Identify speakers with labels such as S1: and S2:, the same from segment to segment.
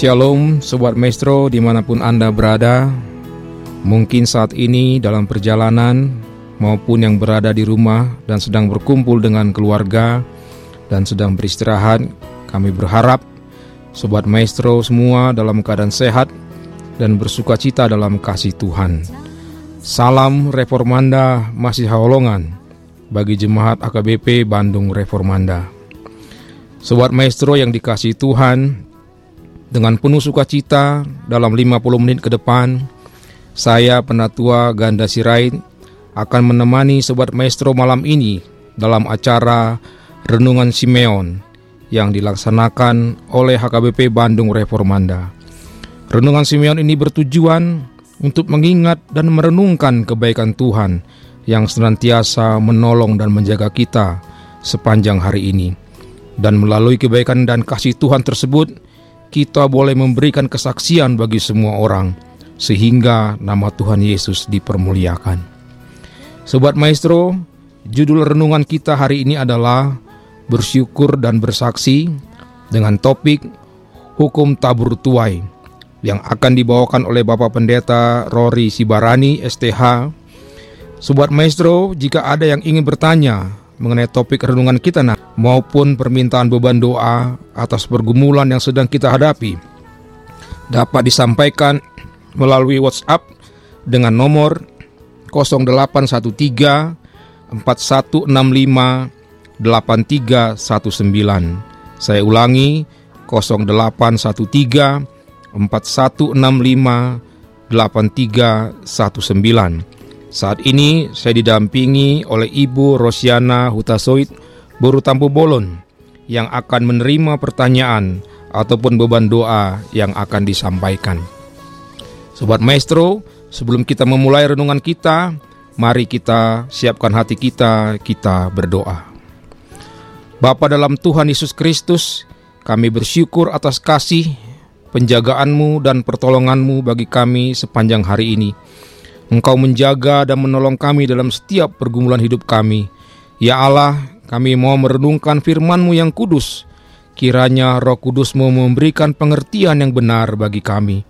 S1: Shalom Sobat Maestro di mana pun Anda berada. Mungkin saat ini dalam perjalanan maupun yang berada di rumah dan sedang berkumpul dengan keluarga dan sedang beristirahat Kami berharap Sobat Maestro semua dalam keadaan sehat dan bersuka cita dalam kasih Tuhan. Salam Reformanda masih haolongan bagi jemaat AKBP Bandung Reformanda. Sobat Maestro yang dikasih Tuhan, dengan penuh sukacita dalam 50 menit ke depan, saya penatua Ganda Sirait akan menemani Sobat Maestro malam ini dalam acara Renungan Simeon yang dilaksanakan oleh HKBP Bandung Reformanda. Renungan Simeon ini bertujuan untuk mengingat dan merenungkan kebaikan Tuhan yang senantiasa menolong dan menjaga kita sepanjang hari ini. Dan melalui kebaikan dan kasih Tuhan tersebut, kita boleh memberikan kesaksian bagi semua orang, sehingga nama Tuhan Yesus dipermuliakan. Sobat Maestro, judul renungan kita hari ini adalah Bersyukur dan Bersaksi dengan topik Hukum Tabur Tuai yang akan dibawakan oleh Bapak Pendeta Rory Sibarani STH. Sobat Maestro, jika ada yang ingin bertanya mengenai topik renungan kita nah maupun permintaan beban doa atas pergumulan yang sedang kita hadapi dapat disampaikan melalui WhatsApp dengan nomor 0813 4165 8319. Saya ulangi 0813 4165 8319. Saat ini saya didampingi oleh Ibu Rosiana Hutasoid Boru Tampu Bolon yang akan menerima pertanyaan ataupun beban doa yang akan disampaikan. Sobat Maestro, sebelum kita memulai renungan kita, mari kita siapkan hati kita, kita berdoa. Bapa dalam Tuhan Yesus Kristus, kami bersyukur atas kasih, penjagaanmu dan pertolonganmu bagi kami sepanjang hari ini. Engkau menjaga dan menolong kami dalam setiap pergumulan hidup kami. Ya Allah, kami mau merenungkan firman-Mu yang kudus. Kiranya roh kudus mau memberikan pengertian yang benar bagi kami.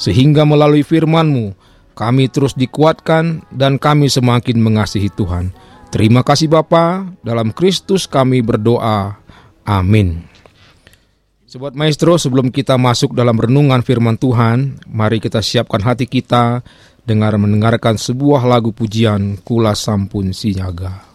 S1: Sehingga melalui firman-Mu, kami terus dikuatkan dan kami semakin mengasihi Tuhan. Terima kasih Bapa, dalam Kristus kami berdoa. Amin. Sobat Maestro, sebelum kita masuk dalam renungan firman Tuhan, mari kita siapkan hati kita dengar mendengarkan sebuah lagu pujian Kula Sampun Sinyaga.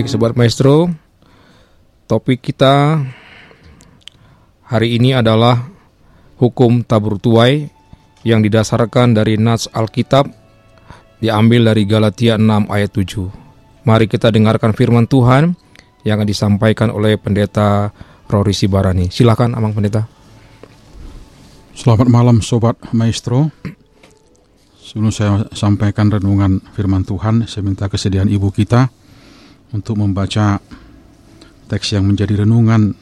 S1: Baik Sobat Maestro, topik kita hari ini adalah hukum tabur tuai yang didasarkan dari Nats Alkitab diambil dari Galatia 6 ayat 7. Mari kita dengarkan firman Tuhan yang akan disampaikan oleh pendeta Rory Sibarani. Silakan Amang Pendeta.
S2: Selamat malam Sobat Maestro. Sebelum saya sampaikan renungan firman Tuhan, saya minta kesediaan ibu kita untuk membaca teks yang menjadi renungan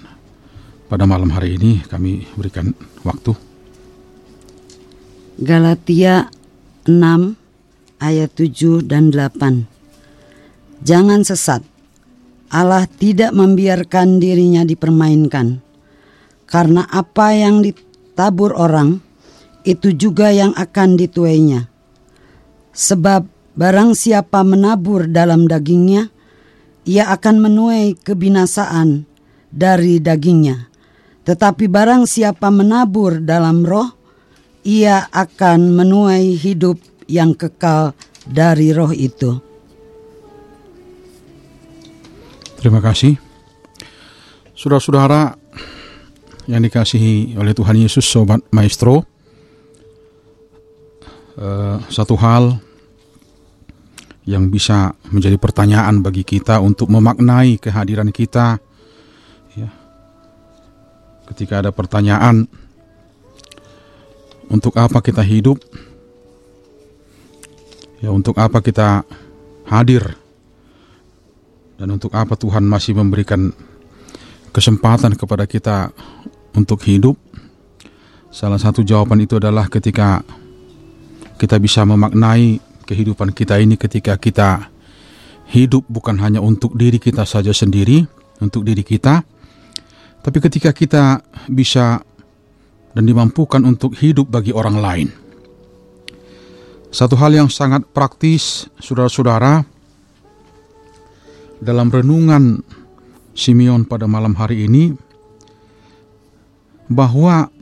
S2: pada malam hari ini. Kami berikan waktu.
S3: Galatia 6 ayat 7 dan 8. Jangan sesat. Allah tidak membiarkan dirinya dipermainkan. Karena apa yang ditabur orang, itu juga yang akan dituainya. Sebab barang siapa menabur dalam dagingnya, ia akan menuai kebinasaan dari dagingnya. Tetapi barang siapa menabur dalam roh, ia akan menuai hidup yang kekal dari roh itu.
S2: Terima kasih. Saudara-saudara yang dikasihi oleh Tuhan Yesus, Sobat Maestro, uh, satu hal yang bisa menjadi pertanyaan bagi kita untuk memaknai kehadiran kita. Ya. Ketika ada pertanyaan, untuk apa kita hidup? Ya, untuk apa kita hadir? Dan untuk apa Tuhan masih memberikan kesempatan kepada kita untuk hidup? Salah satu jawaban itu adalah ketika kita bisa memaknai kehidupan kita ini ketika kita hidup bukan hanya untuk diri kita saja sendiri, untuk diri kita, tapi ketika kita bisa dan dimampukan untuk hidup bagi orang lain. Satu hal yang sangat praktis, saudara-saudara, dalam renungan Simeon pada malam hari ini, bahwa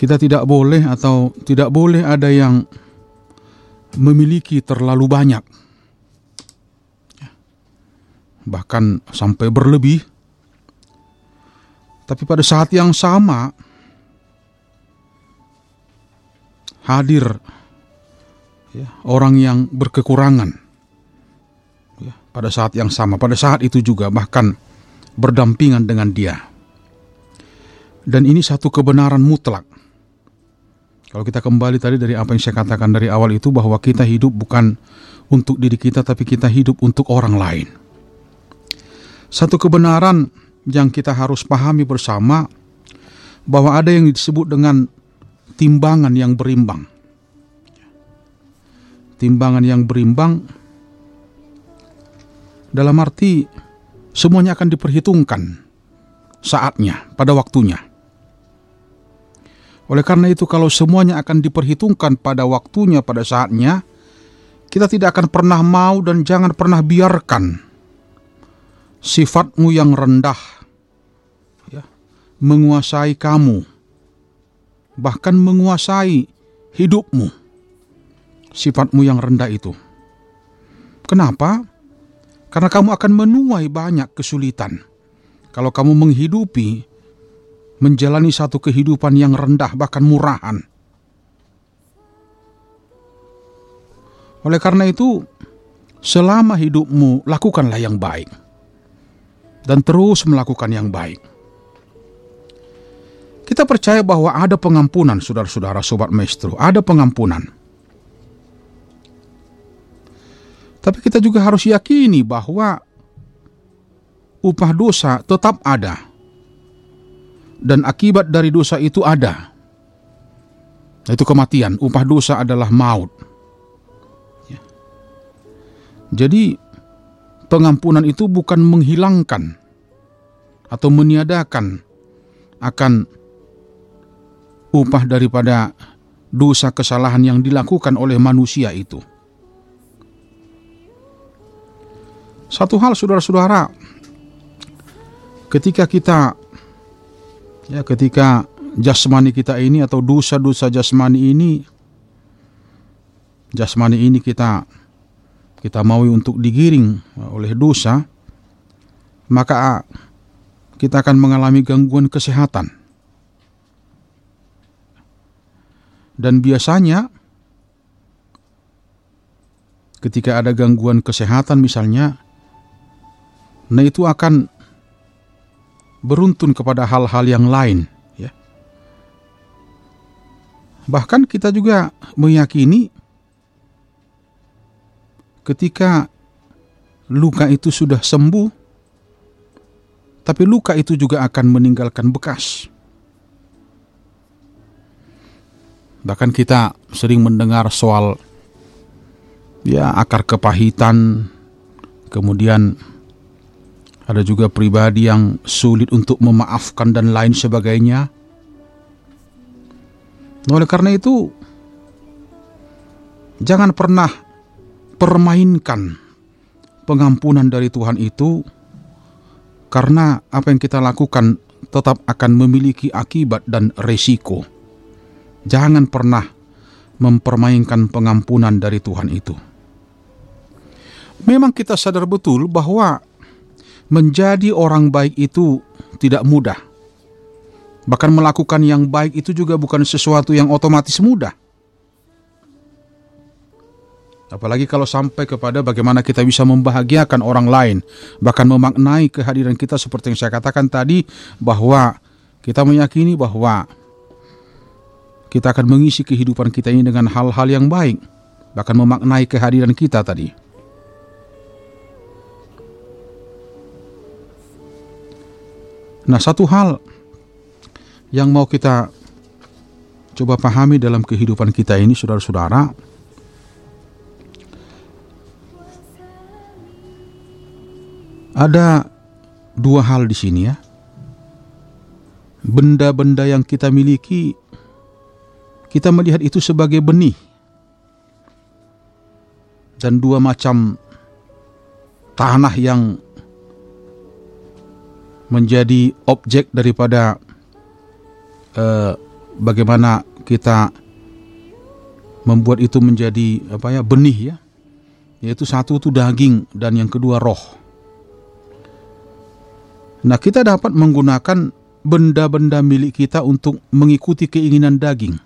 S2: kita tidak boleh atau tidak boleh ada yang memiliki terlalu banyak, ya. bahkan sampai berlebih. Tapi pada saat yang sama, hadir ya, orang yang berkekurangan. Ya, pada saat yang sama, pada saat itu juga bahkan berdampingan dengan dia. Dan ini satu kebenaran mutlak kalau kita kembali tadi dari apa yang saya katakan dari awal itu bahwa kita hidup bukan untuk diri kita tapi kita hidup untuk orang lain. Satu kebenaran yang kita harus pahami bersama bahwa ada yang disebut dengan timbangan yang berimbang. Timbangan yang berimbang dalam arti semuanya akan diperhitungkan saatnya, pada waktunya. Oleh karena itu kalau semuanya akan diperhitungkan pada waktunya, pada saatnya, kita tidak akan pernah mau dan jangan pernah biarkan sifatmu yang rendah ya, menguasai kamu, bahkan menguasai hidupmu, sifatmu yang rendah itu. Kenapa? Karena kamu akan menuai banyak kesulitan. Kalau kamu menghidupi menjalani satu kehidupan yang rendah bahkan murahan. Oleh karena itu, selama hidupmu lakukanlah yang baik dan terus melakukan yang baik. Kita percaya bahwa ada pengampunan, saudara-saudara, sobat maestro, ada pengampunan. Tapi kita juga harus yakini bahwa upah dosa tetap ada dan akibat dari dosa itu ada. Itu kematian, upah dosa adalah maut. Ya. Jadi pengampunan itu bukan menghilangkan atau meniadakan akan upah daripada dosa kesalahan yang dilakukan oleh manusia itu. Satu hal saudara-saudara, ketika kita Ya, ketika jasmani kita ini atau dosa-dosa jasmani ini jasmani ini kita kita mau untuk digiring oleh dosa, maka kita akan mengalami gangguan kesehatan. Dan biasanya ketika ada gangguan kesehatan misalnya, nah itu akan beruntun kepada hal-hal yang lain. Ya. Bahkan kita juga meyakini ketika luka itu sudah sembuh, tapi luka itu juga akan meninggalkan bekas. Bahkan kita sering mendengar soal ya akar kepahitan, kemudian ada juga pribadi yang sulit untuk memaafkan dan lain sebagainya. Oleh karena itu, jangan pernah permainkan pengampunan dari Tuhan itu karena apa yang kita lakukan tetap akan memiliki akibat dan resiko. Jangan pernah mempermainkan pengampunan dari Tuhan itu. Memang kita sadar betul bahwa menjadi orang baik itu tidak mudah. Bahkan melakukan yang baik itu juga bukan sesuatu yang otomatis mudah. Apalagi kalau sampai kepada bagaimana kita bisa membahagiakan orang lain, bahkan memaknai kehadiran kita seperti yang saya katakan tadi bahwa kita meyakini bahwa kita akan mengisi kehidupan kita ini dengan hal-hal yang baik, bahkan memaknai kehadiran kita tadi. Nah, satu hal yang mau kita coba pahami dalam kehidupan kita ini, saudara-saudara, Ada dua hal di sini ya. Benda-benda yang kita miliki kita melihat itu sebagai benih. Dan dua macam tanah yang menjadi objek daripada uh, bagaimana kita membuat itu menjadi apa ya benih ya yaitu satu itu daging dan yang kedua roh Nah, kita dapat menggunakan benda-benda milik kita untuk mengikuti keinginan daging.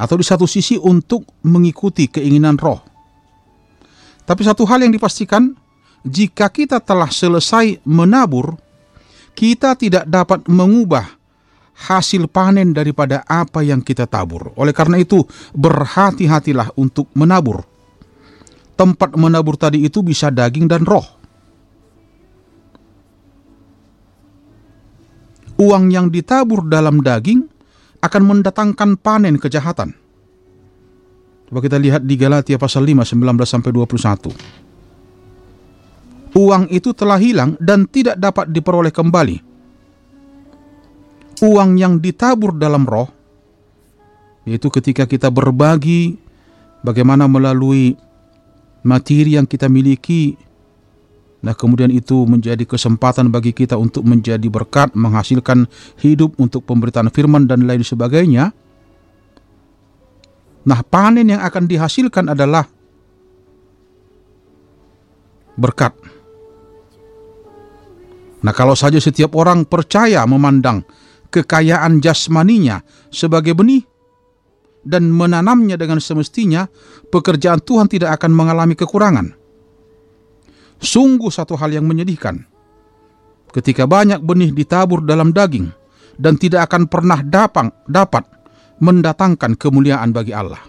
S2: Atau di satu sisi untuk mengikuti keinginan roh. Tapi satu hal yang dipastikan, jika kita telah selesai menabur, kita tidak dapat mengubah hasil panen daripada apa yang kita tabur. Oleh karena itu, berhati-hatilah untuk menabur. Tempat menabur tadi itu bisa daging dan roh. uang yang ditabur dalam daging akan mendatangkan panen kejahatan. Coba kita lihat di Galatia pasal 5 19 sampai 21. Uang itu telah hilang dan tidak dapat diperoleh kembali. Uang yang ditabur dalam roh yaitu ketika kita berbagi bagaimana melalui materi yang kita miliki Nah, kemudian itu menjadi kesempatan bagi kita untuk menjadi berkat, menghasilkan hidup untuk pemberitaan firman dan lain sebagainya. Nah, panen yang akan dihasilkan adalah berkat. Nah, kalau saja setiap orang percaya memandang kekayaan jasmaninya sebagai benih dan menanamnya dengan semestinya, pekerjaan Tuhan tidak akan mengalami kekurangan. Sungguh satu hal yang menyedihkan. Ketika banyak benih ditabur dalam daging dan tidak akan pernah dapang, dapat mendatangkan kemuliaan bagi Allah.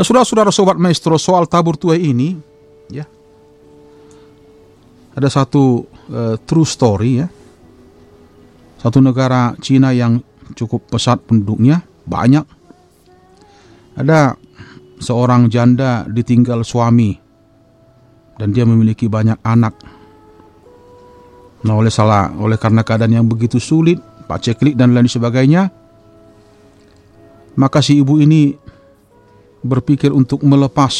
S2: Nah, saudara-saudara sobat maestro soal tabur tuai ini, ada satu uh, true story ya. Satu negara Cina yang cukup pesat penduduknya, banyak. Ada seorang janda ditinggal suami dan dia memiliki banyak anak. Nah, oleh salah, oleh karena keadaan yang begitu sulit, paceklik dan lain sebagainya, maka si ibu ini berpikir untuk melepas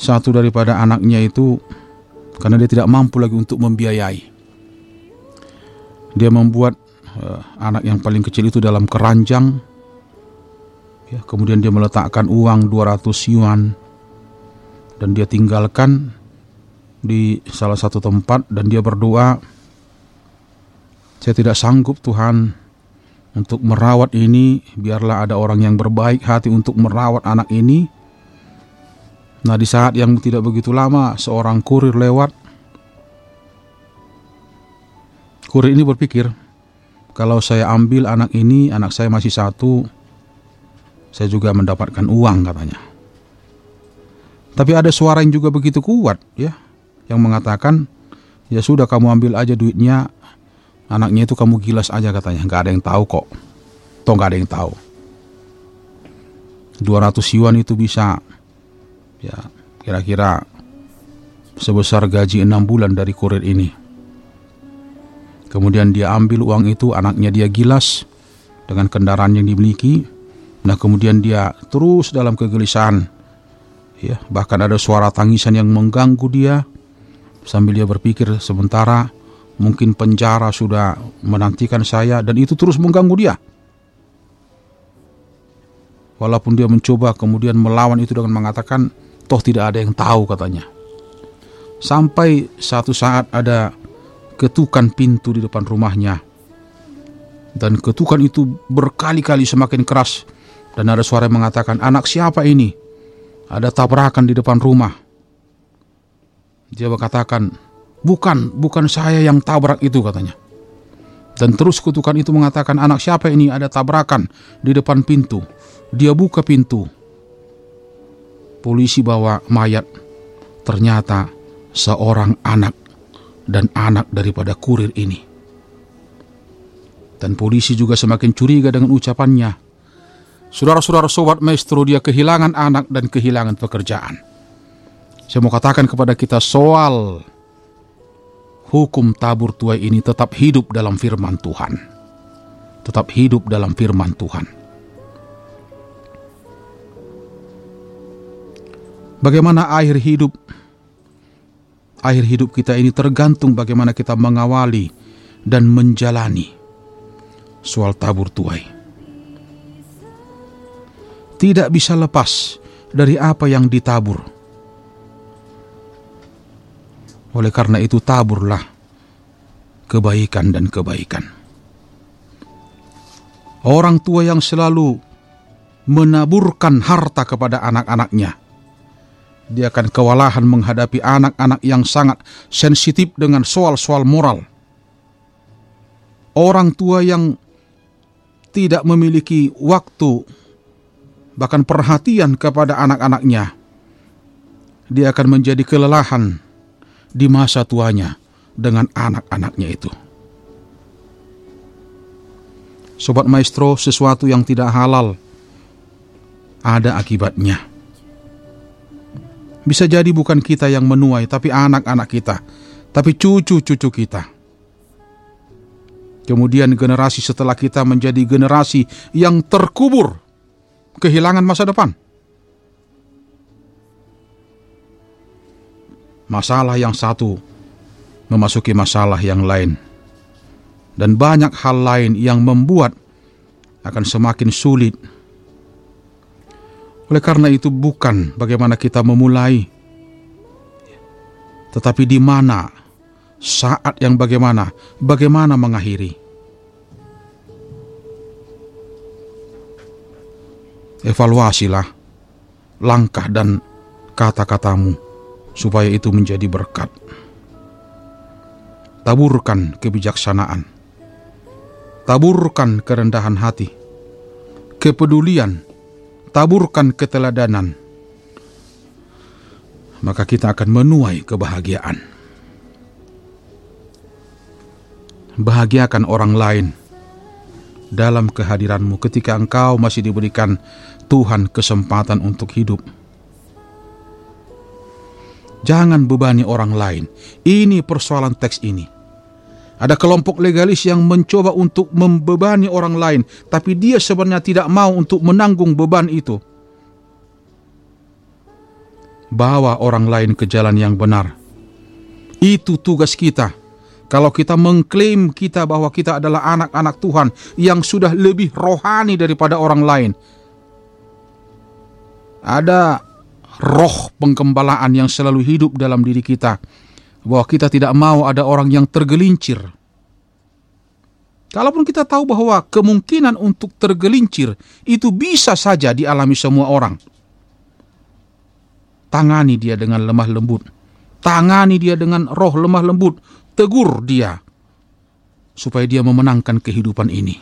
S2: satu daripada anaknya itu karena dia tidak mampu lagi untuk membiayai. Dia membuat uh, anak yang paling kecil itu dalam keranjang, Ya, kemudian dia meletakkan uang 200 yuan dan dia tinggalkan di salah satu tempat dan dia berdoa, saya tidak sanggup Tuhan untuk merawat ini, biarlah ada orang yang berbaik hati untuk merawat anak ini. Nah di saat yang tidak begitu lama seorang kurir lewat, kurir ini berpikir, kalau saya ambil anak ini, anak saya masih satu, saya juga mendapatkan uang katanya. Tapi ada suara yang juga begitu kuat ya, yang mengatakan ya sudah kamu ambil aja duitnya, anaknya itu kamu gilas aja katanya, nggak ada yang tahu kok, toh nggak ada yang tahu. 200 yuan itu bisa ya kira-kira sebesar gaji enam bulan dari kurir ini. Kemudian dia ambil uang itu, anaknya dia gilas dengan kendaraan yang dimiliki, Nah kemudian dia terus dalam kegelisahan. Ya bahkan ada suara tangisan yang mengganggu dia. Sambil dia berpikir sementara mungkin penjara sudah menantikan saya dan itu terus mengganggu dia. Walaupun dia mencoba kemudian melawan itu dengan mengatakan toh tidak ada yang tahu katanya sampai satu saat ada ketukan pintu di depan rumahnya dan ketukan itu berkali-kali semakin keras dan ada suara yang mengatakan, anak siapa ini? Ada tabrakan di depan rumah. Dia berkatakan, bukan, bukan saya yang tabrak itu katanya. Dan terus kutukan itu mengatakan, anak siapa ini? Ada tabrakan di depan pintu. Dia buka pintu. Polisi bawa mayat. Ternyata seorang anak dan anak daripada kurir ini. Dan polisi juga semakin curiga dengan ucapannya. Saudara-saudara sobat maestro dia kehilangan anak dan kehilangan pekerjaan. Saya mau katakan kepada kita soal hukum tabur tuai ini tetap hidup dalam firman Tuhan. Tetap hidup dalam firman Tuhan. Bagaimana akhir hidup akhir hidup kita ini tergantung bagaimana kita mengawali dan menjalani soal tabur tuai tidak bisa lepas dari apa yang ditabur. Oleh karena itu taburlah kebaikan dan kebaikan. Orang tua yang selalu menaburkan harta kepada anak-anaknya, dia akan kewalahan menghadapi anak-anak yang sangat sensitif dengan soal-soal moral. Orang tua yang tidak memiliki waktu bahkan perhatian kepada anak-anaknya, dia akan menjadi kelelahan di masa tuanya dengan anak-anaknya itu. Sobat maestro, sesuatu yang tidak halal ada akibatnya. Bisa jadi bukan kita yang menuai, tapi anak-anak kita, tapi cucu-cucu kita. Kemudian generasi setelah kita menjadi generasi yang terkubur kehilangan masa depan. Masalah yang satu memasuki masalah yang lain, dan banyak hal lain yang membuat akan semakin sulit. Oleh karena itu, bukan bagaimana kita memulai, tetapi di mana, saat yang bagaimana, bagaimana mengakhiri. evaluasilah langkah dan kata-katamu supaya itu menjadi berkat. Taburkan kebijaksanaan. Taburkan kerendahan hati. Kepedulian. Taburkan keteladanan. Maka kita akan menuai kebahagiaan. Bahagiakan orang lain dalam kehadiranmu ketika engkau masih diberikan Tuhan kesempatan untuk hidup. Jangan bebani orang lain. Ini persoalan teks ini. Ada kelompok legalis yang mencoba untuk membebani orang lain, tapi dia sebenarnya tidak mau untuk menanggung beban itu. Bawa orang lain ke jalan yang benar. Itu tugas kita kalau kita mengklaim kita bahwa kita adalah anak-anak Tuhan yang sudah lebih rohani daripada orang lain, Ada roh penggembalaan yang selalu hidup dalam diri kita. Bahwa kita tidak mau ada orang yang tergelincir. Kalaupun kita tahu bahwa kemungkinan untuk tergelincir itu bisa saja dialami semua orang. Tangani dia dengan lemah lembut. Tangani dia dengan roh lemah lembut. Tegur dia. Supaya dia memenangkan kehidupan ini.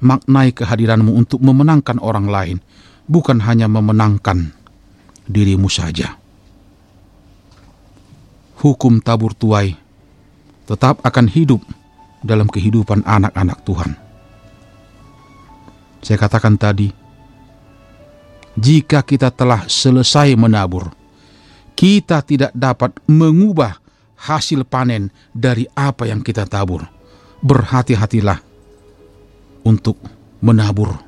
S2: Maknai kehadiranmu untuk memenangkan orang lain. Bukan hanya memenangkan dirimu saja. Hukum tabur tuai tetap akan hidup dalam kehidupan anak-anak Tuhan. Saya katakan tadi, jika kita telah selesai menabur, kita tidak dapat mengubah hasil panen dari apa yang kita tabur. Berhati-hatilah untuk menabur.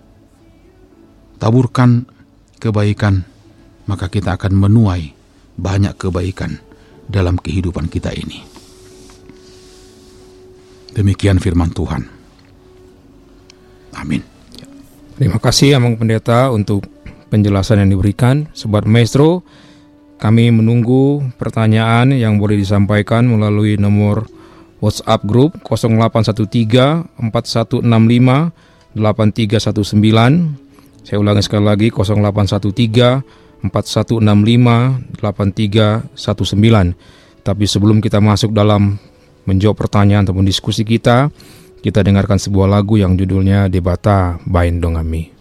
S2: Taburkan kebaikan, maka kita akan menuai banyak kebaikan dalam kehidupan kita ini. Demikian firman Tuhan. Amin.
S4: Terima kasih Amang Pendeta untuk penjelasan yang diberikan. Sobat Maestro, kami menunggu pertanyaan yang boleh disampaikan melalui nomor WhatsApp grup 0813 4165 8319. Saya ulangi sekali lagi 0813 4165 8319. Tapi sebelum kita masuk dalam menjawab pertanyaan ataupun diskusi kita, kita dengarkan sebuah lagu yang judulnya Debata Bain Dongami.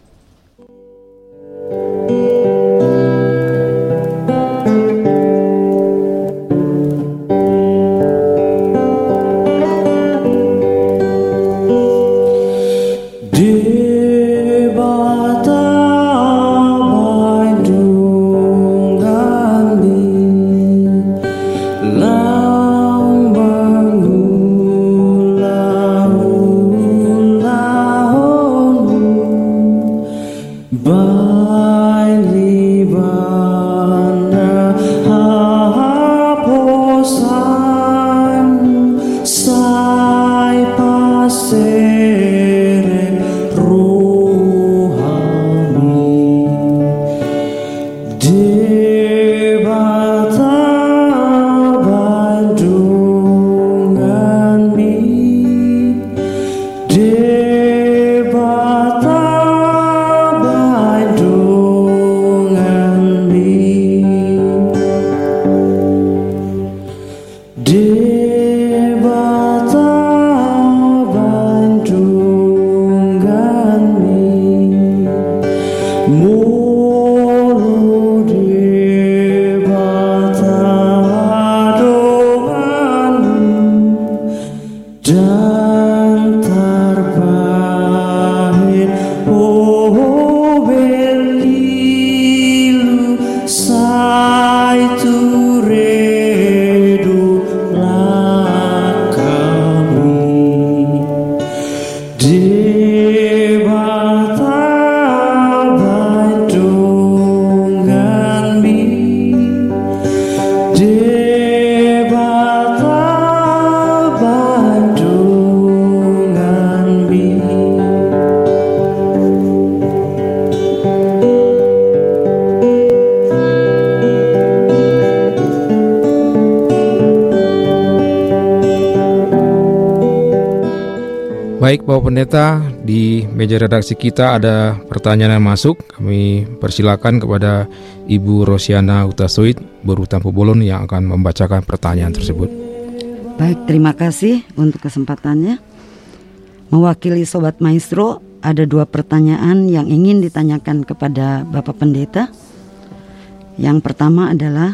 S4: Baik Bapak Pendeta, di meja redaksi kita ada pertanyaan yang masuk. Kami persilakan kepada Ibu Rosiana Utasoid, Baru Tampu Bolon yang akan membacakan pertanyaan tersebut.
S3: Baik, terima kasih untuk kesempatannya. Mewakili Sobat Maestro, ada dua pertanyaan yang ingin ditanyakan kepada Bapak Pendeta. Yang pertama adalah,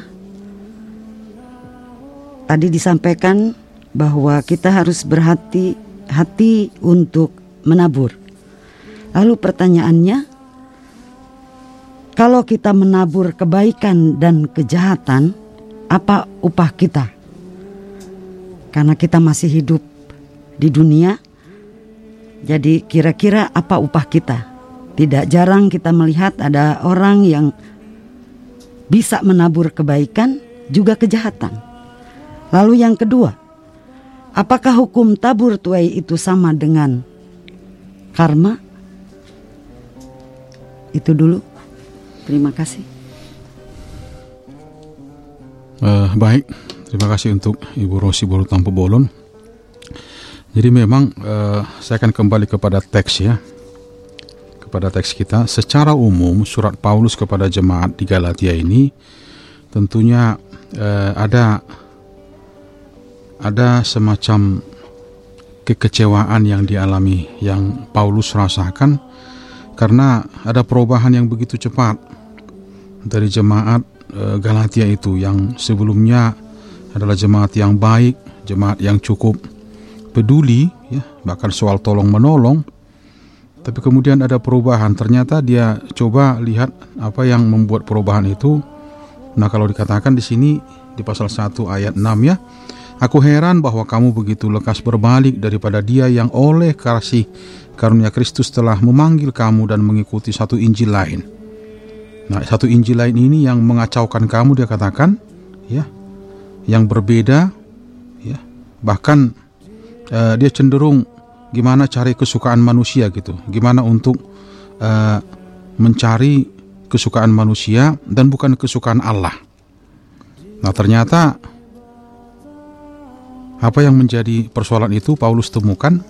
S3: tadi disampaikan bahwa kita harus berhati hati untuk menabur. Lalu pertanyaannya, kalau kita menabur kebaikan dan kejahatan, apa upah kita? Karena kita masih hidup di dunia, jadi kira-kira apa upah kita? Tidak jarang kita melihat ada orang yang bisa menabur kebaikan juga kejahatan. Lalu yang kedua, Apakah hukum tabur tuai itu sama dengan karma? Itu dulu. Terima kasih.
S2: Uh, baik, terima kasih untuk Ibu Rosi Tampu Bolon. Jadi memang uh, saya akan kembali kepada teks ya, kepada teks kita. Secara umum surat Paulus kepada jemaat di Galatia ini tentunya uh, ada ada semacam kekecewaan yang dialami yang Paulus rasakan karena ada perubahan yang begitu cepat dari jemaat e, Galatia itu yang sebelumnya adalah jemaat yang baik, jemaat yang cukup peduli ya, bahkan soal tolong menolong. Tapi kemudian ada perubahan, ternyata dia coba lihat apa yang membuat perubahan itu. Nah, kalau dikatakan di sini di pasal 1 ayat 6 ya, Aku heran bahwa kamu begitu lekas berbalik daripada dia yang oleh kasih karunia Kristus telah memanggil kamu dan mengikuti satu Injil lain. Nah, satu Injil lain ini yang mengacaukan kamu dia katakan, ya, yang berbeda, ya, bahkan uh, dia cenderung gimana cari kesukaan manusia gitu, gimana untuk uh, mencari kesukaan manusia dan bukan kesukaan Allah. Nah, ternyata apa yang menjadi persoalan itu Paulus temukan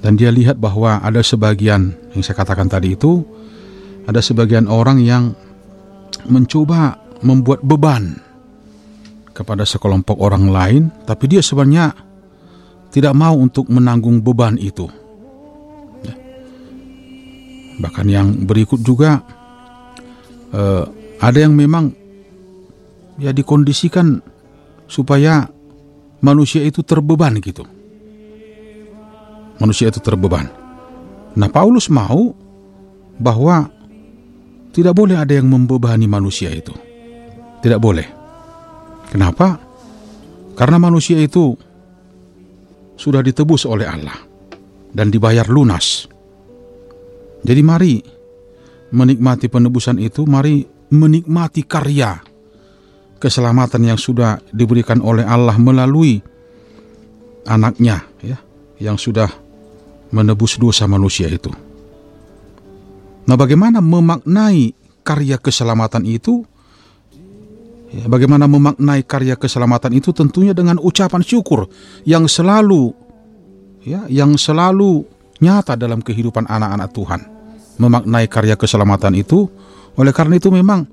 S2: dan dia lihat bahwa ada sebagian yang saya katakan tadi itu ada sebagian orang yang mencoba membuat beban kepada sekelompok orang lain tapi dia sebenarnya tidak mau untuk menanggung beban itu ya. bahkan yang berikut juga uh, ada yang memang ya dikondisikan supaya manusia itu terbeban gitu. Manusia itu terbeban. Nah, Paulus mau bahwa tidak boleh ada yang membebani manusia itu. Tidak boleh. Kenapa? Karena manusia itu sudah ditebus oleh Allah dan dibayar lunas. Jadi mari menikmati penebusan itu, mari menikmati karya keselamatan yang sudah diberikan oleh Allah melalui anaknya ya yang sudah menebus dosa manusia itu. Nah, bagaimana memaknai karya keselamatan itu? Ya, bagaimana memaknai karya keselamatan itu tentunya dengan ucapan syukur yang selalu ya yang selalu nyata dalam kehidupan anak-anak Tuhan. Memaknai karya keselamatan itu oleh karena itu memang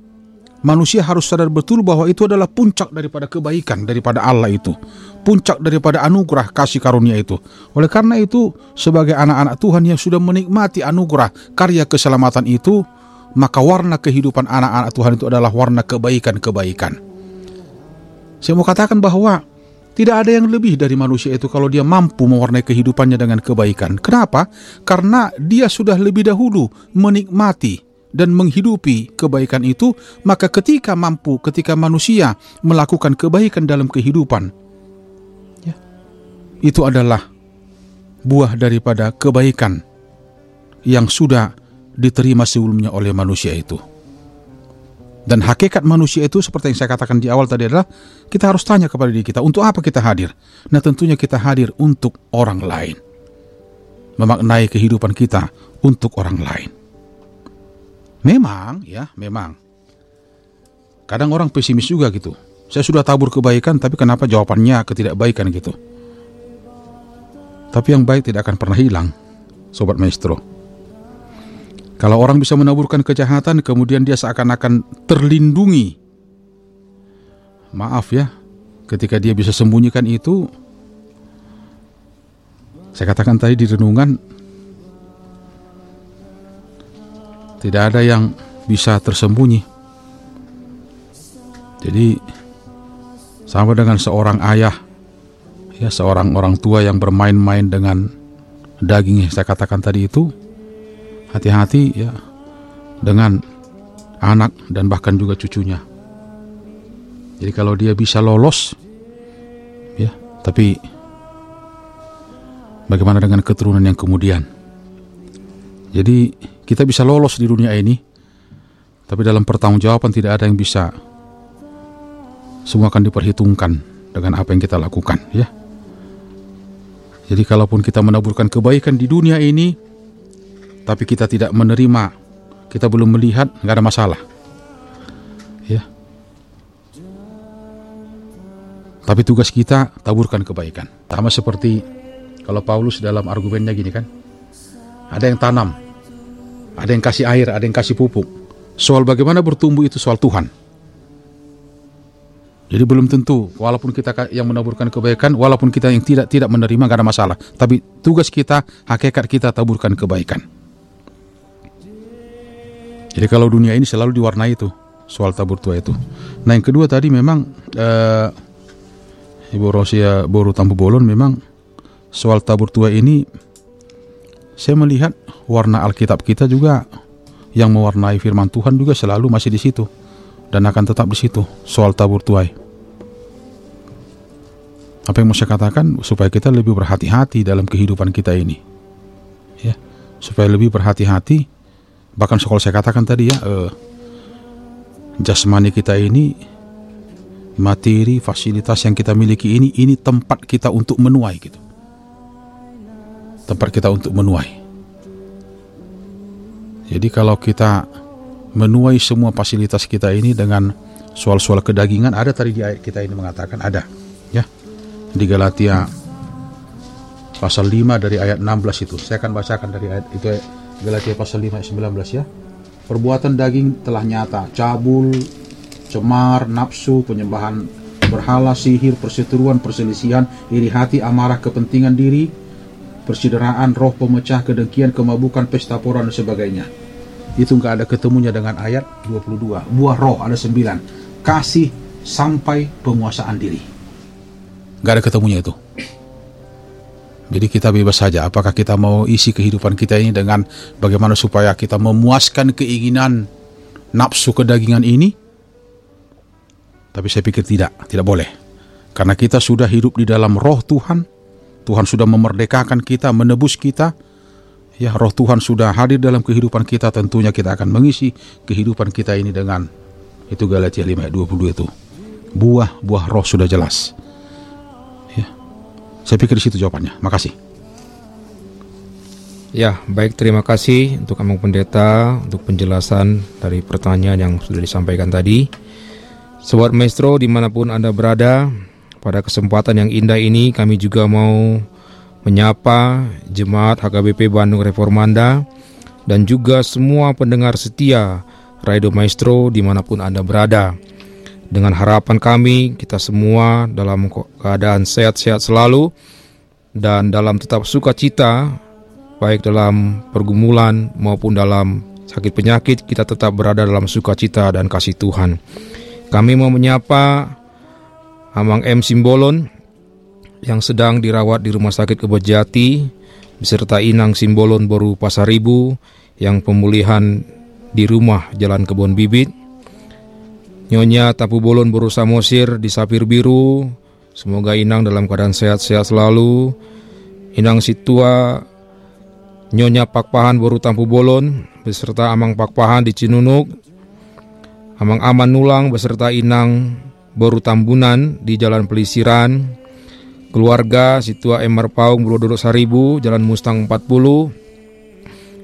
S2: manusia harus sadar betul bahwa itu adalah puncak daripada kebaikan daripada Allah itu. Puncak daripada anugerah kasih karunia itu. Oleh karena itu, sebagai anak-anak Tuhan yang sudah menikmati anugerah karya keselamatan itu, maka warna kehidupan anak-anak Tuhan itu adalah warna kebaikan-kebaikan. Saya mau katakan bahwa tidak ada yang lebih dari manusia itu kalau dia mampu mewarnai kehidupannya dengan kebaikan. Kenapa? Karena dia sudah lebih dahulu menikmati dan menghidupi kebaikan itu, maka ketika mampu, ketika manusia melakukan kebaikan dalam kehidupan, ya, itu adalah buah daripada kebaikan yang sudah diterima sebelumnya oleh manusia itu. Dan hakikat manusia itu seperti yang saya katakan di awal tadi adalah kita harus tanya kepada diri kita untuk apa kita hadir. Nah tentunya kita hadir untuk orang lain. Memaknai kehidupan kita untuk orang lain. Memang, ya, memang. Kadang orang pesimis juga gitu. Saya sudah tabur kebaikan, tapi kenapa jawabannya ketidakbaikan gitu? Tapi yang baik tidak akan pernah hilang, sobat maestro. Kalau orang bisa menaburkan kejahatan, kemudian dia seakan-akan terlindungi. Maaf ya, ketika dia bisa sembunyikan itu, saya katakan tadi di renungan, Tidak ada yang bisa tersembunyi. Jadi sama dengan seorang ayah, ya seorang orang tua yang bermain-main dengan daging yang saya katakan tadi itu, hati-hati ya dengan anak dan bahkan juga cucunya. Jadi kalau dia bisa lolos, ya, tapi bagaimana dengan keturunan yang kemudian? Jadi kita bisa lolos di dunia ini, tapi dalam pertanggungjawaban tidak ada yang bisa. Semua akan diperhitungkan dengan apa yang kita lakukan, ya. Jadi kalaupun kita menaburkan kebaikan di dunia ini, tapi kita tidak menerima kita belum melihat, nggak ada masalah. Ya. Tapi tugas kita taburkan kebaikan. Sama seperti kalau Paulus dalam argumennya gini kan. Ada yang tanam, ada yang kasih air, ada yang kasih pupuk. Soal bagaimana bertumbuh itu soal Tuhan. Jadi belum tentu, walaupun kita yang menaburkan kebaikan, walaupun kita yang tidak tidak menerima gak ada masalah. Tapi tugas kita, hakikat kita taburkan kebaikan. Jadi kalau dunia ini selalu diwarnai itu soal tabur tua itu. Nah yang kedua tadi memang uh, Ibu Rosia Boru Tampu Bolon memang soal tabur tua ini saya melihat warna Alkitab kita juga yang mewarnai firman Tuhan juga selalu masih di situ dan akan tetap di situ soal tabur tuai. Apa yang mau saya katakan supaya kita lebih berhati-hati dalam kehidupan kita ini, ya supaya lebih berhati-hati. Bahkan sekolah saya katakan tadi ya, eh, jasmani kita ini, materi, fasilitas yang kita miliki ini, ini tempat kita untuk menuai gitu, tempat kita untuk menuai. Jadi kalau kita menuai semua fasilitas kita ini dengan soal-soal kedagingan ada tadi di ayat kita ini mengatakan ada ya. Di Galatia pasal 5 dari ayat 16 itu. Saya akan bacakan dari ayat itu Galatia pasal 5 ayat 19 ya. Perbuatan daging telah nyata. Cabul cemar nafsu penyembahan berhala sihir perseteruan perselisihan iri hati amarah kepentingan diri persideraan roh pemecah kedengkian kemabukan pesta pora dan sebagainya. Itu nggak ada ketemunya dengan ayat 22 buah roh ada 9 kasih sampai penguasaan diri. Nggak ada ketemunya itu. Jadi kita bebas saja. Apakah kita mau isi kehidupan kita ini dengan bagaimana supaya kita memuaskan keinginan nafsu kedagingan ini? Tapi saya pikir tidak. Tidak boleh. Karena kita sudah hidup di dalam roh Tuhan Tuhan sudah memerdekakan kita menebus kita. Ya roh Tuhan sudah hadir dalam kehidupan kita. Tentunya kita akan mengisi kehidupan kita ini dengan itu Galatia 5 ayat 22 itu. Buah-buah roh sudah jelas. Ya. Saya pikir di situ jawabannya. Makasih.
S1: Ya, baik terima kasih untuk kamu pendeta untuk penjelasan dari pertanyaan yang sudah disampaikan tadi. Sobat Maestro di mana pun Anda berada, pada kesempatan yang indah ini kami juga mau menyapa jemaat HKBP Bandung Reformanda dan juga semua pendengar setia Radio Maestro di mana pun Anda berada. Dengan harapan kami, kita semua dalam keadaan sehat-sehat selalu dan dalam tetap sukacita, baik dalam pergumulan maupun dalam sakit penyakit, kita tetap berada dalam sukacita dan kasih Tuhan. Kami mau menyapa Amang M. Simbolon, yang sedang dirawat di Rumah Sakit Kebojati beserta Inang Simbolon Boru Pasaribu yang pemulihan di rumah Jalan Kebon Bibit. Nyonya Tapu Bolon Boru Samosir di Sapir Biru. Semoga Inang dalam keadaan sehat-sehat selalu. Inang Situa Nyonya Pakpahan Boru Tampu Bolon beserta Amang Pakpahan di Cinunuk. Amang Aman Nulang beserta Inang Boru Tambunan di Jalan Pelisiran. Keluarga Situa Emar Paung Brodoro Saribu Jalan Mustang 40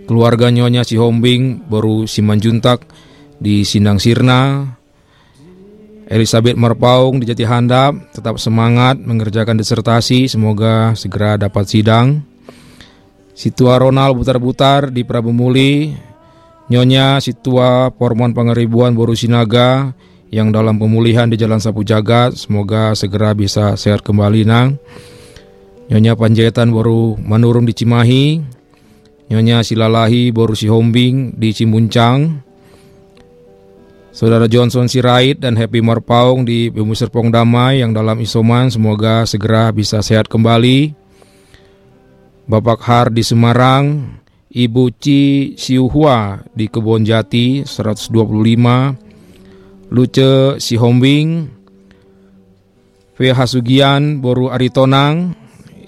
S1: keluarga Nyonya Si Hombing baru Simanjuntak di Sindang Sirna. Elizabeth Marpaung di Jati Handap tetap semangat mengerjakan disertasi semoga segera dapat sidang. Situa Ronald Butar-Butar di Prabu Muli. Nyonya Situa Pormon Pangeribuan Boru Sinaga yang dalam pemulihan di Jalan Sapu Jagat. Semoga segera bisa sehat kembali, Nang. Nyonya Panjaitan baru menurun di Cimahi. Nyonya Silalahi baru si Hombing di Cimuncang. Saudara Johnson Sirait dan Happy Marpaung di Bumi Serpong Damai yang dalam isoman semoga segera bisa sehat kembali. Bapak Har di Semarang, Ibu Ci Siuhua di Kebon Jati 125, Luce Sihombing, V. Hasugian, Boru Aritonang,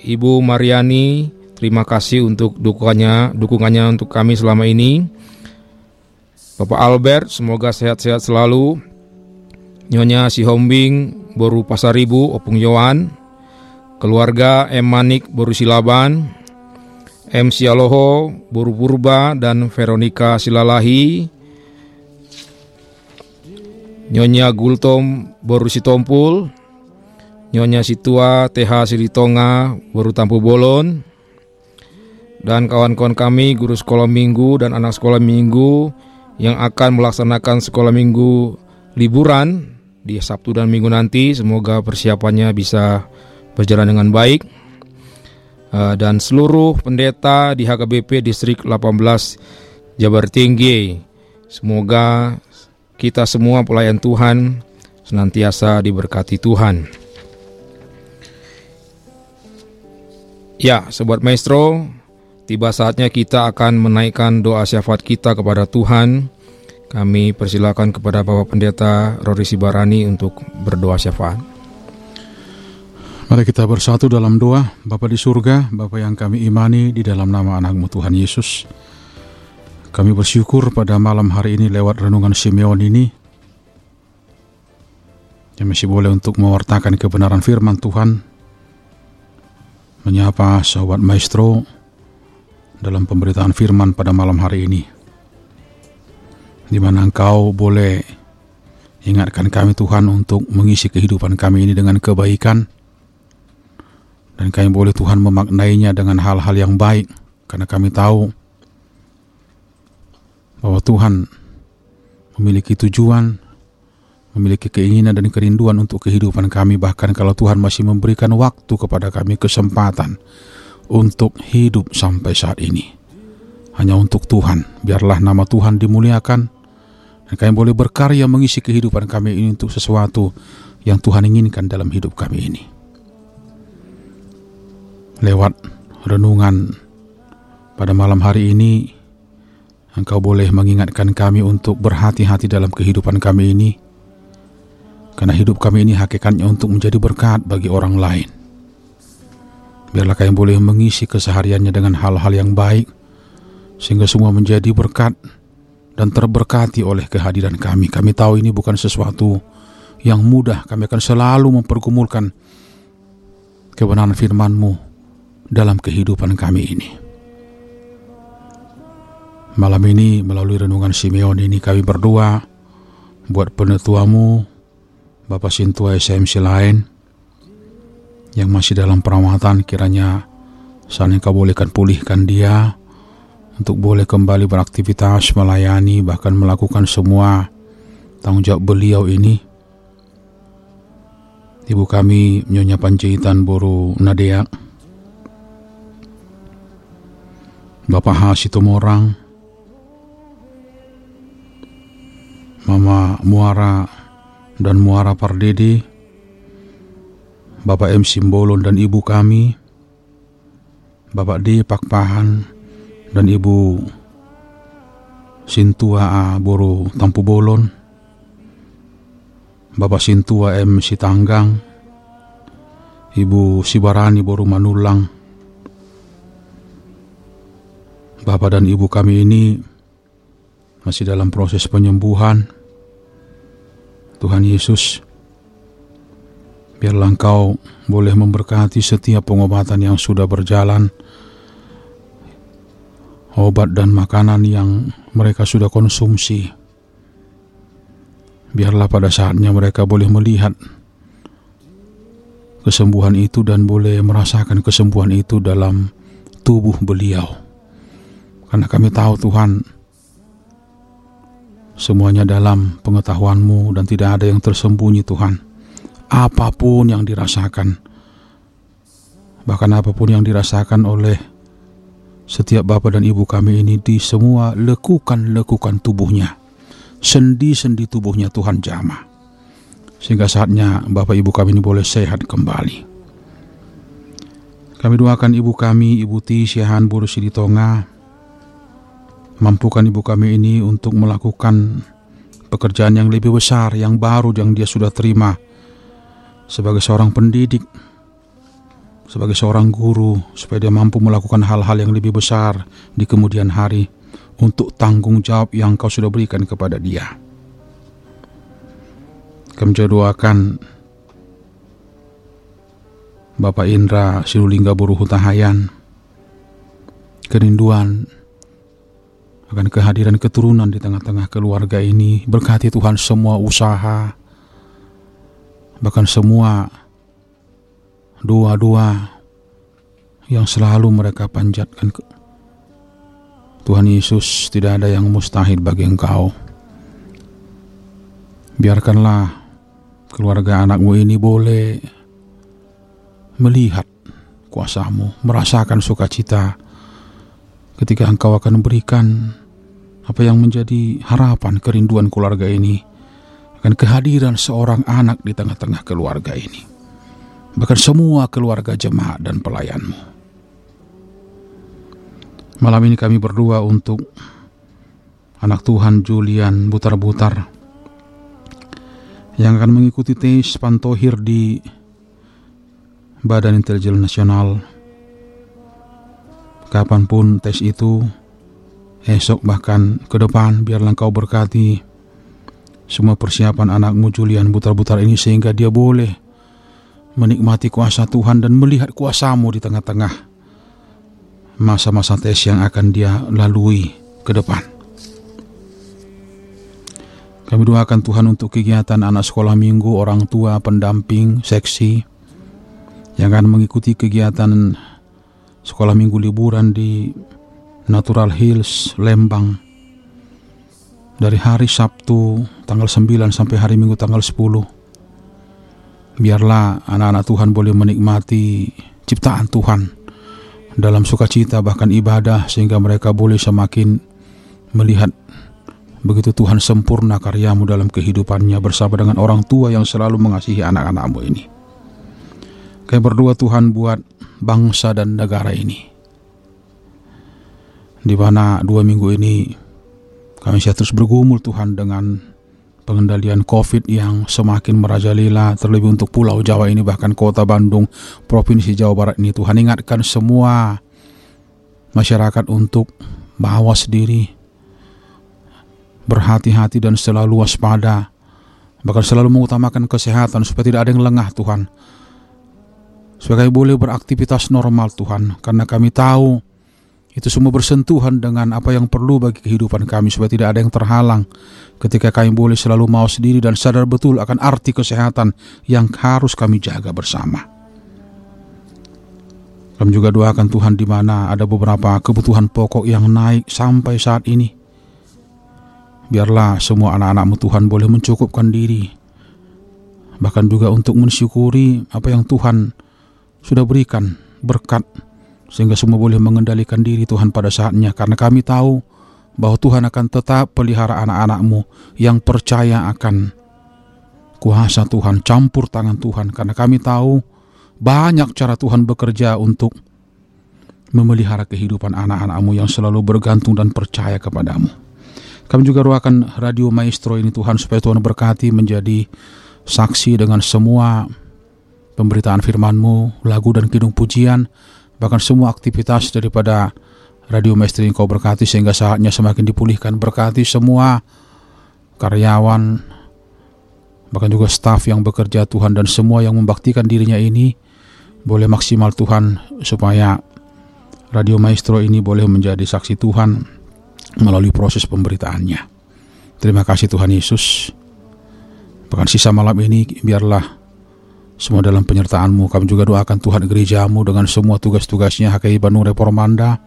S1: Ibu Mariani, terima kasih untuk dukungannya, dukungannya untuk kami selama ini. Bapak Albert, semoga sehat-sehat selalu. Nyonya Sihombing, Boru Pasaribu, Opung Yohan, keluarga M. Manik, Boru Silaban, M. Sialoho, Boru Purba, dan Veronica Silalahi, Nyonya Gultom Boru Sitompul, Nyonya Situa TH Silitonga Boru Tampu Bolon, dan kawan-kawan kami guru sekolah minggu dan anak sekolah minggu yang akan melaksanakan sekolah minggu liburan di Sabtu dan Minggu nanti. Semoga persiapannya bisa berjalan dengan baik. Uh, dan seluruh pendeta di HKBP Distrik 18 Jabar Tinggi. Semoga kita semua pelayan Tuhan senantiasa diberkati Tuhan. Ya, sobat maestro, tiba saatnya kita akan menaikkan doa syafaat kita kepada Tuhan. Kami persilakan kepada Bapak Pendeta Rory Sibarani untuk berdoa syafaat.
S2: Mari kita bersatu dalam doa, Bapa di surga, Bapa yang kami imani di dalam nama anakmu Tuhan Yesus. Kami bersyukur pada malam hari ini lewat renungan Simeon ini. Yang masih boleh untuk mewartakan kebenaran firman Tuhan. Menyapa sahabat maestro dalam pemberitaan firman pada malam hari ini. Di mana engkau boleh ingatkan kami Tuhan untuk mengisi kehidupan kami ini dengan kebaikan. Dan kami boleh Tuhan memaknainya dengan hal-hal yang baik. Karena kami tahu bahwa Tuhan memiliki tujuan, memiliki keinginan dan kerinduan untuk kehidupan kami bahkan kalau Tuhan masih memberikan waktu kepada kami kesempatan untuk hidup sampai saat ini. Hanya untuk Tuhan, biarlah nama Tuhan dimuliakan dan kami boleh berkarya mengisi kehidupan kami ini untuk sesuatu yang Tuhan inginkan dalam hidup kami ini. Lewat renungan pada malam hari ini, Engkau boleh mengingatkan kami untuk berhati-hati dalam kehidupan kami ini, karena hidup kami ini hakikatnya untuk menjadi berkat bagi orang lain. Biarlah kami boleh mengisi kesehariannya dengan hal-hal yang baik, sehingga semua menjadi berkat dan terberkati oleh kehadiran kami. Kami tahu ini bukan sesuatu yang mudah, kami akan selalu mempergumulkan kebenaran firman-Mu dalam kehidupan kami ini. Malam ini melalui renungan Simeon ini kami berdoa buat penetuamu Bapak Sintua SMC lain yang masih dalam perawatan kiranya saat kau bolehkan pulihkan dia untuk boleh kembali beraktivitas melayani bahkan melakukan semua tanggung jawab beliau ini. Ibu kami Nyonya Panjaitan Boru Nadea Bapak Hasitomorang Mama Muara dan Muara Pardede, Bapak M. Simbolon dan Ibu kami, Bapak D. Pakpahan dan Ibu Sintua A. Boro Tampu Bolon, Bapak Sintua M. Sitanggang, Ibu Sibarani Boru Manulang, Bapak dan Ibu kami ini masih dalam proses penyembuhan. Tuhan Yesus, biarlah Engkau boleh memberkati setiap pengobatan yang sudah berjalan, obat dan makanan yang mereka sudah konsumsi. Biarlah pada saatnya mereka boleh melihat kesembuhan itu dan boleh merasakan kesembuhan itu dalam tubuh beliau. Karena kami tahu Tuhan, Semuanya dalam pengetahuanmu dan tidak ada yang tersembunyi Tuhan. Apa pun yang dirasakan, bahkan apa pun yang dirasakan oleh setiap bapak dan ibu kami ini di semua lekukan-lekukan tubuhnya. Sendi-sendi tubuhnya Tuhan jamah. Sehingga saatnya bapak ibu kami ini boleh sehat kembali. Kami doakan ibu kami, Ibu Ti Syahan Burusi di Tonga, Mampukan ibu kami ini untuk melakukan pekerjaan yang lebih besar, yang baru yang dia sudah terima sebagai seorang pendidik, sebagai seorang guru, supaya dia mampu melakukan hal-hal yang lebih besar di kemudian hari untuk tanggung jawab yang kau sudah berikan kepada dia. Kami doakan Bapak Indra Sirulingga Buruh Hutahayan, kerinduan akan kehadiran keturunan di tengah-tengah keluarga ini. Berkati Tuhan semua usaha, bahkan semua doa-doa yang selalu mereka panjatkan Tuhan Yesus tidak ada yang mustahil bagi engkau. Biarkanlah keluarga anakmu ini boleh melihat kuasamu, merasakan sukacita ketika engkau akan memberikan apa yang menjadi harapan kerinduan keluarga ini akan kehadiran seorang anak di tengah-tengah keluarga ini bahkan semua keluarga jemaat dan pelayanmu malam ini kami berdua untuk anak Tuhan Julian Butar-Butar yang akan mengikuti tes pantohir di Badan Intelijen Nasional. Kapan pun tes itu, esok bahkan ke depan, biarlah engkau berkati semua persiapan anakmu Julian butar-butar ini sehingga dia boleh menikmati kuasa Tuhan dan melihat kuasamu di tengah-tengah masa-masa tes yang akan dia lalui ke depan. Kami doakan Tuhan untuk kegiatan anak sekolah minggu, orang tua, pendamping, seksi yang akan mengikuti kegiatan sekolah minggu liburan di Natural Hills, Lembang dari hari Sabtu tanggal 9 sampai hari Minggu tanggal 10. Biarlah anak-anak Tuhan boleh menikmati ciptaan Tuhan dalam sukacita bahkan ibadah sehingga mereka boleh semakin melihat Begitu Tuhan sempurna karyamu dalam kehidupannya bersama dengan orang tua yang selalu mengasihi anak-anakmu ini. Kami berdua Tuhan buat bangsa dan negara ini. Di mana dua minggu ini kami saya terus bergumul Tuhan dengan pengendalian COVID yang semakin merajalela terlebih untuk Pulau Jawa ini bahkan kota Bandung, Provinsi Jawa Barat ini Tuhan ingatkan semua masyarakat untuk mawas diri, berhati-hati dan selalu waspada, bahkan selalu mengutamakan kesehatan supaya tidak ada yang lengah Tuhan. Supaya kami boleh beraktivitas normal Tuhan, karena kami tahu itu semua bersentuhan dengan apa yang perlu bagi kehidupan kami supaya tidak ada yang terhalang ketika kami boleh selalu mau sendiri dan sadar betul akan arti kesehatan yang harus kami jaga bersama. Kami juga doakan Tuhan di mana ada beberapa kebutuhan pokok yang naik sampai saat ini. Biarlah semua anak-anakmu Tuhan boleh mencukupkan diri. Bahkan juga untuk mensyukuri apa yang Tuhan sudah berikan berkat. Sehingga semua boleh mengendalikan diri Tuhan pada saatnya. Karena kami tahu bahwa Tuhan akan tetap pelihara anak-anakmu yang percaya akan kuasa Tuhan, campur tangan Tuhan. Karena kami tahu banyak cara Tuhan bekerja untuk memelihara kehidupan anak-anakmu yang selalu bergantung dan percaya kepadamu. Kami juga doakan Radio Maestro ini Tuhan supaya Tuhan berkati menjadi saksi dengan semua pemberitaan firman-Mu, lagu dan kidung pujian, bahkan semua aktivitas daripada Radio Maestro yang kau berkati sehingga saatnya semakin dipulihkan. Berkati semua karyawan, bahkan juga staf yang bekerja Tuhan dan semua yang membaktikan dirinya ini boleh maksimal Tuhan supaya Radio Maestro ini boleh menjadi saksi Tuhan melalui proses pemberitaannya. Terima kasih Tuhan Yesus. Bahkan sisa malam ini biarlah semua dalam penyertaan-Mu. Kami juga doakan Tuhan gerejamu dengan semua tugas-tugasnya HKI Bandung Reformanda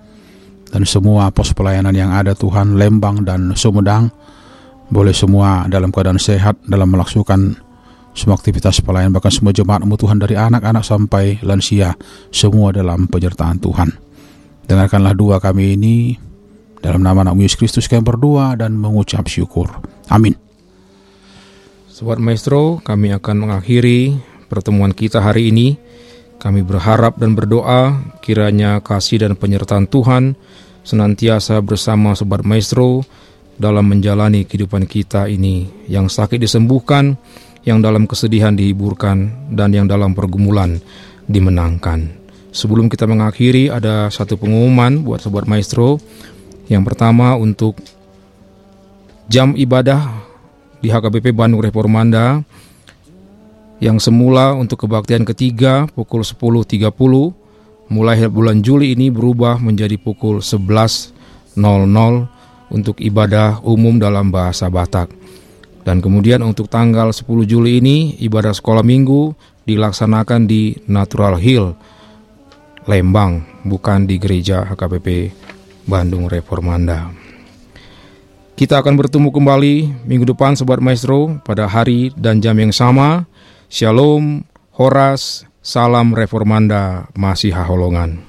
S2: dan semua pos pelayanan yang ada Tuhan Lembang dan Sumedang boleh semua dalam keadaan sehat dalam melaksanakan semua aktivitas pelayanan bahkan semua jemaatmu Tuhan dari anak-anak sampai lansia semua dalam penyertaan Tuhan. Dengarkanlah doa kami ini dalam nama anak Yesus Kristus kami berdoa dan mengucap syukur. Amin.
S1: Sobat Maestro, kami akan mengakhiri pertemuan kita hari ini. Kami berharap dan berdoa kiranya kasih dan penyertaan Tuhan senantiasa bersama Sobat Maestro dalam menjalani kehidupan kita ini. Yang sakit disembuhkan, yang dalam kesedihan dihiburkan, dan yang dalam pergumulan dimenangkan. Sebelum kita mengakhiri ada satu pengumuman buat Sobat Maestro yang pertama untuk jam ibadah di HKBP Bandung Reformanda yang semula untuk kebaktian ketiga pukul 10.30 mulai bulan Juli ini berubah menjadi pukul 11.00 untuk ibadah umum dalam bahasa Batak. Dan kemudian untuk tanggal 10 Juli ini ibadah sekolah minggu dilaksanakan di Natural Hill, Lembang, bukan di gereja HKBP Bandung Reformanda. Kita akan bertemu kembali minggu depan Sobat Maestro pada hari dan jam yang sama. Shalom, Horas, salam Reformanda, masih haholongan.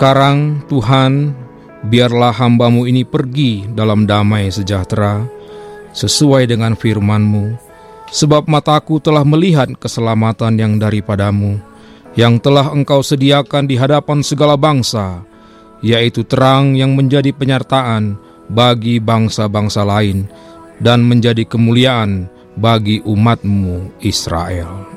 S1: Sekarang Tuhan, biarlah hambamu ini pergi dalam damai sejahtera, sesuai dengan firman-Mu, sebab mataku telah melihat keselamatan yang daripadamu, yang telah Engkau sediakan di hadapan segala bangsa, yaitu terang yang menjadi penyertaan bagi bangsa-bangsa lain, dan menjadi kemuliaan bagi umatmu Israel.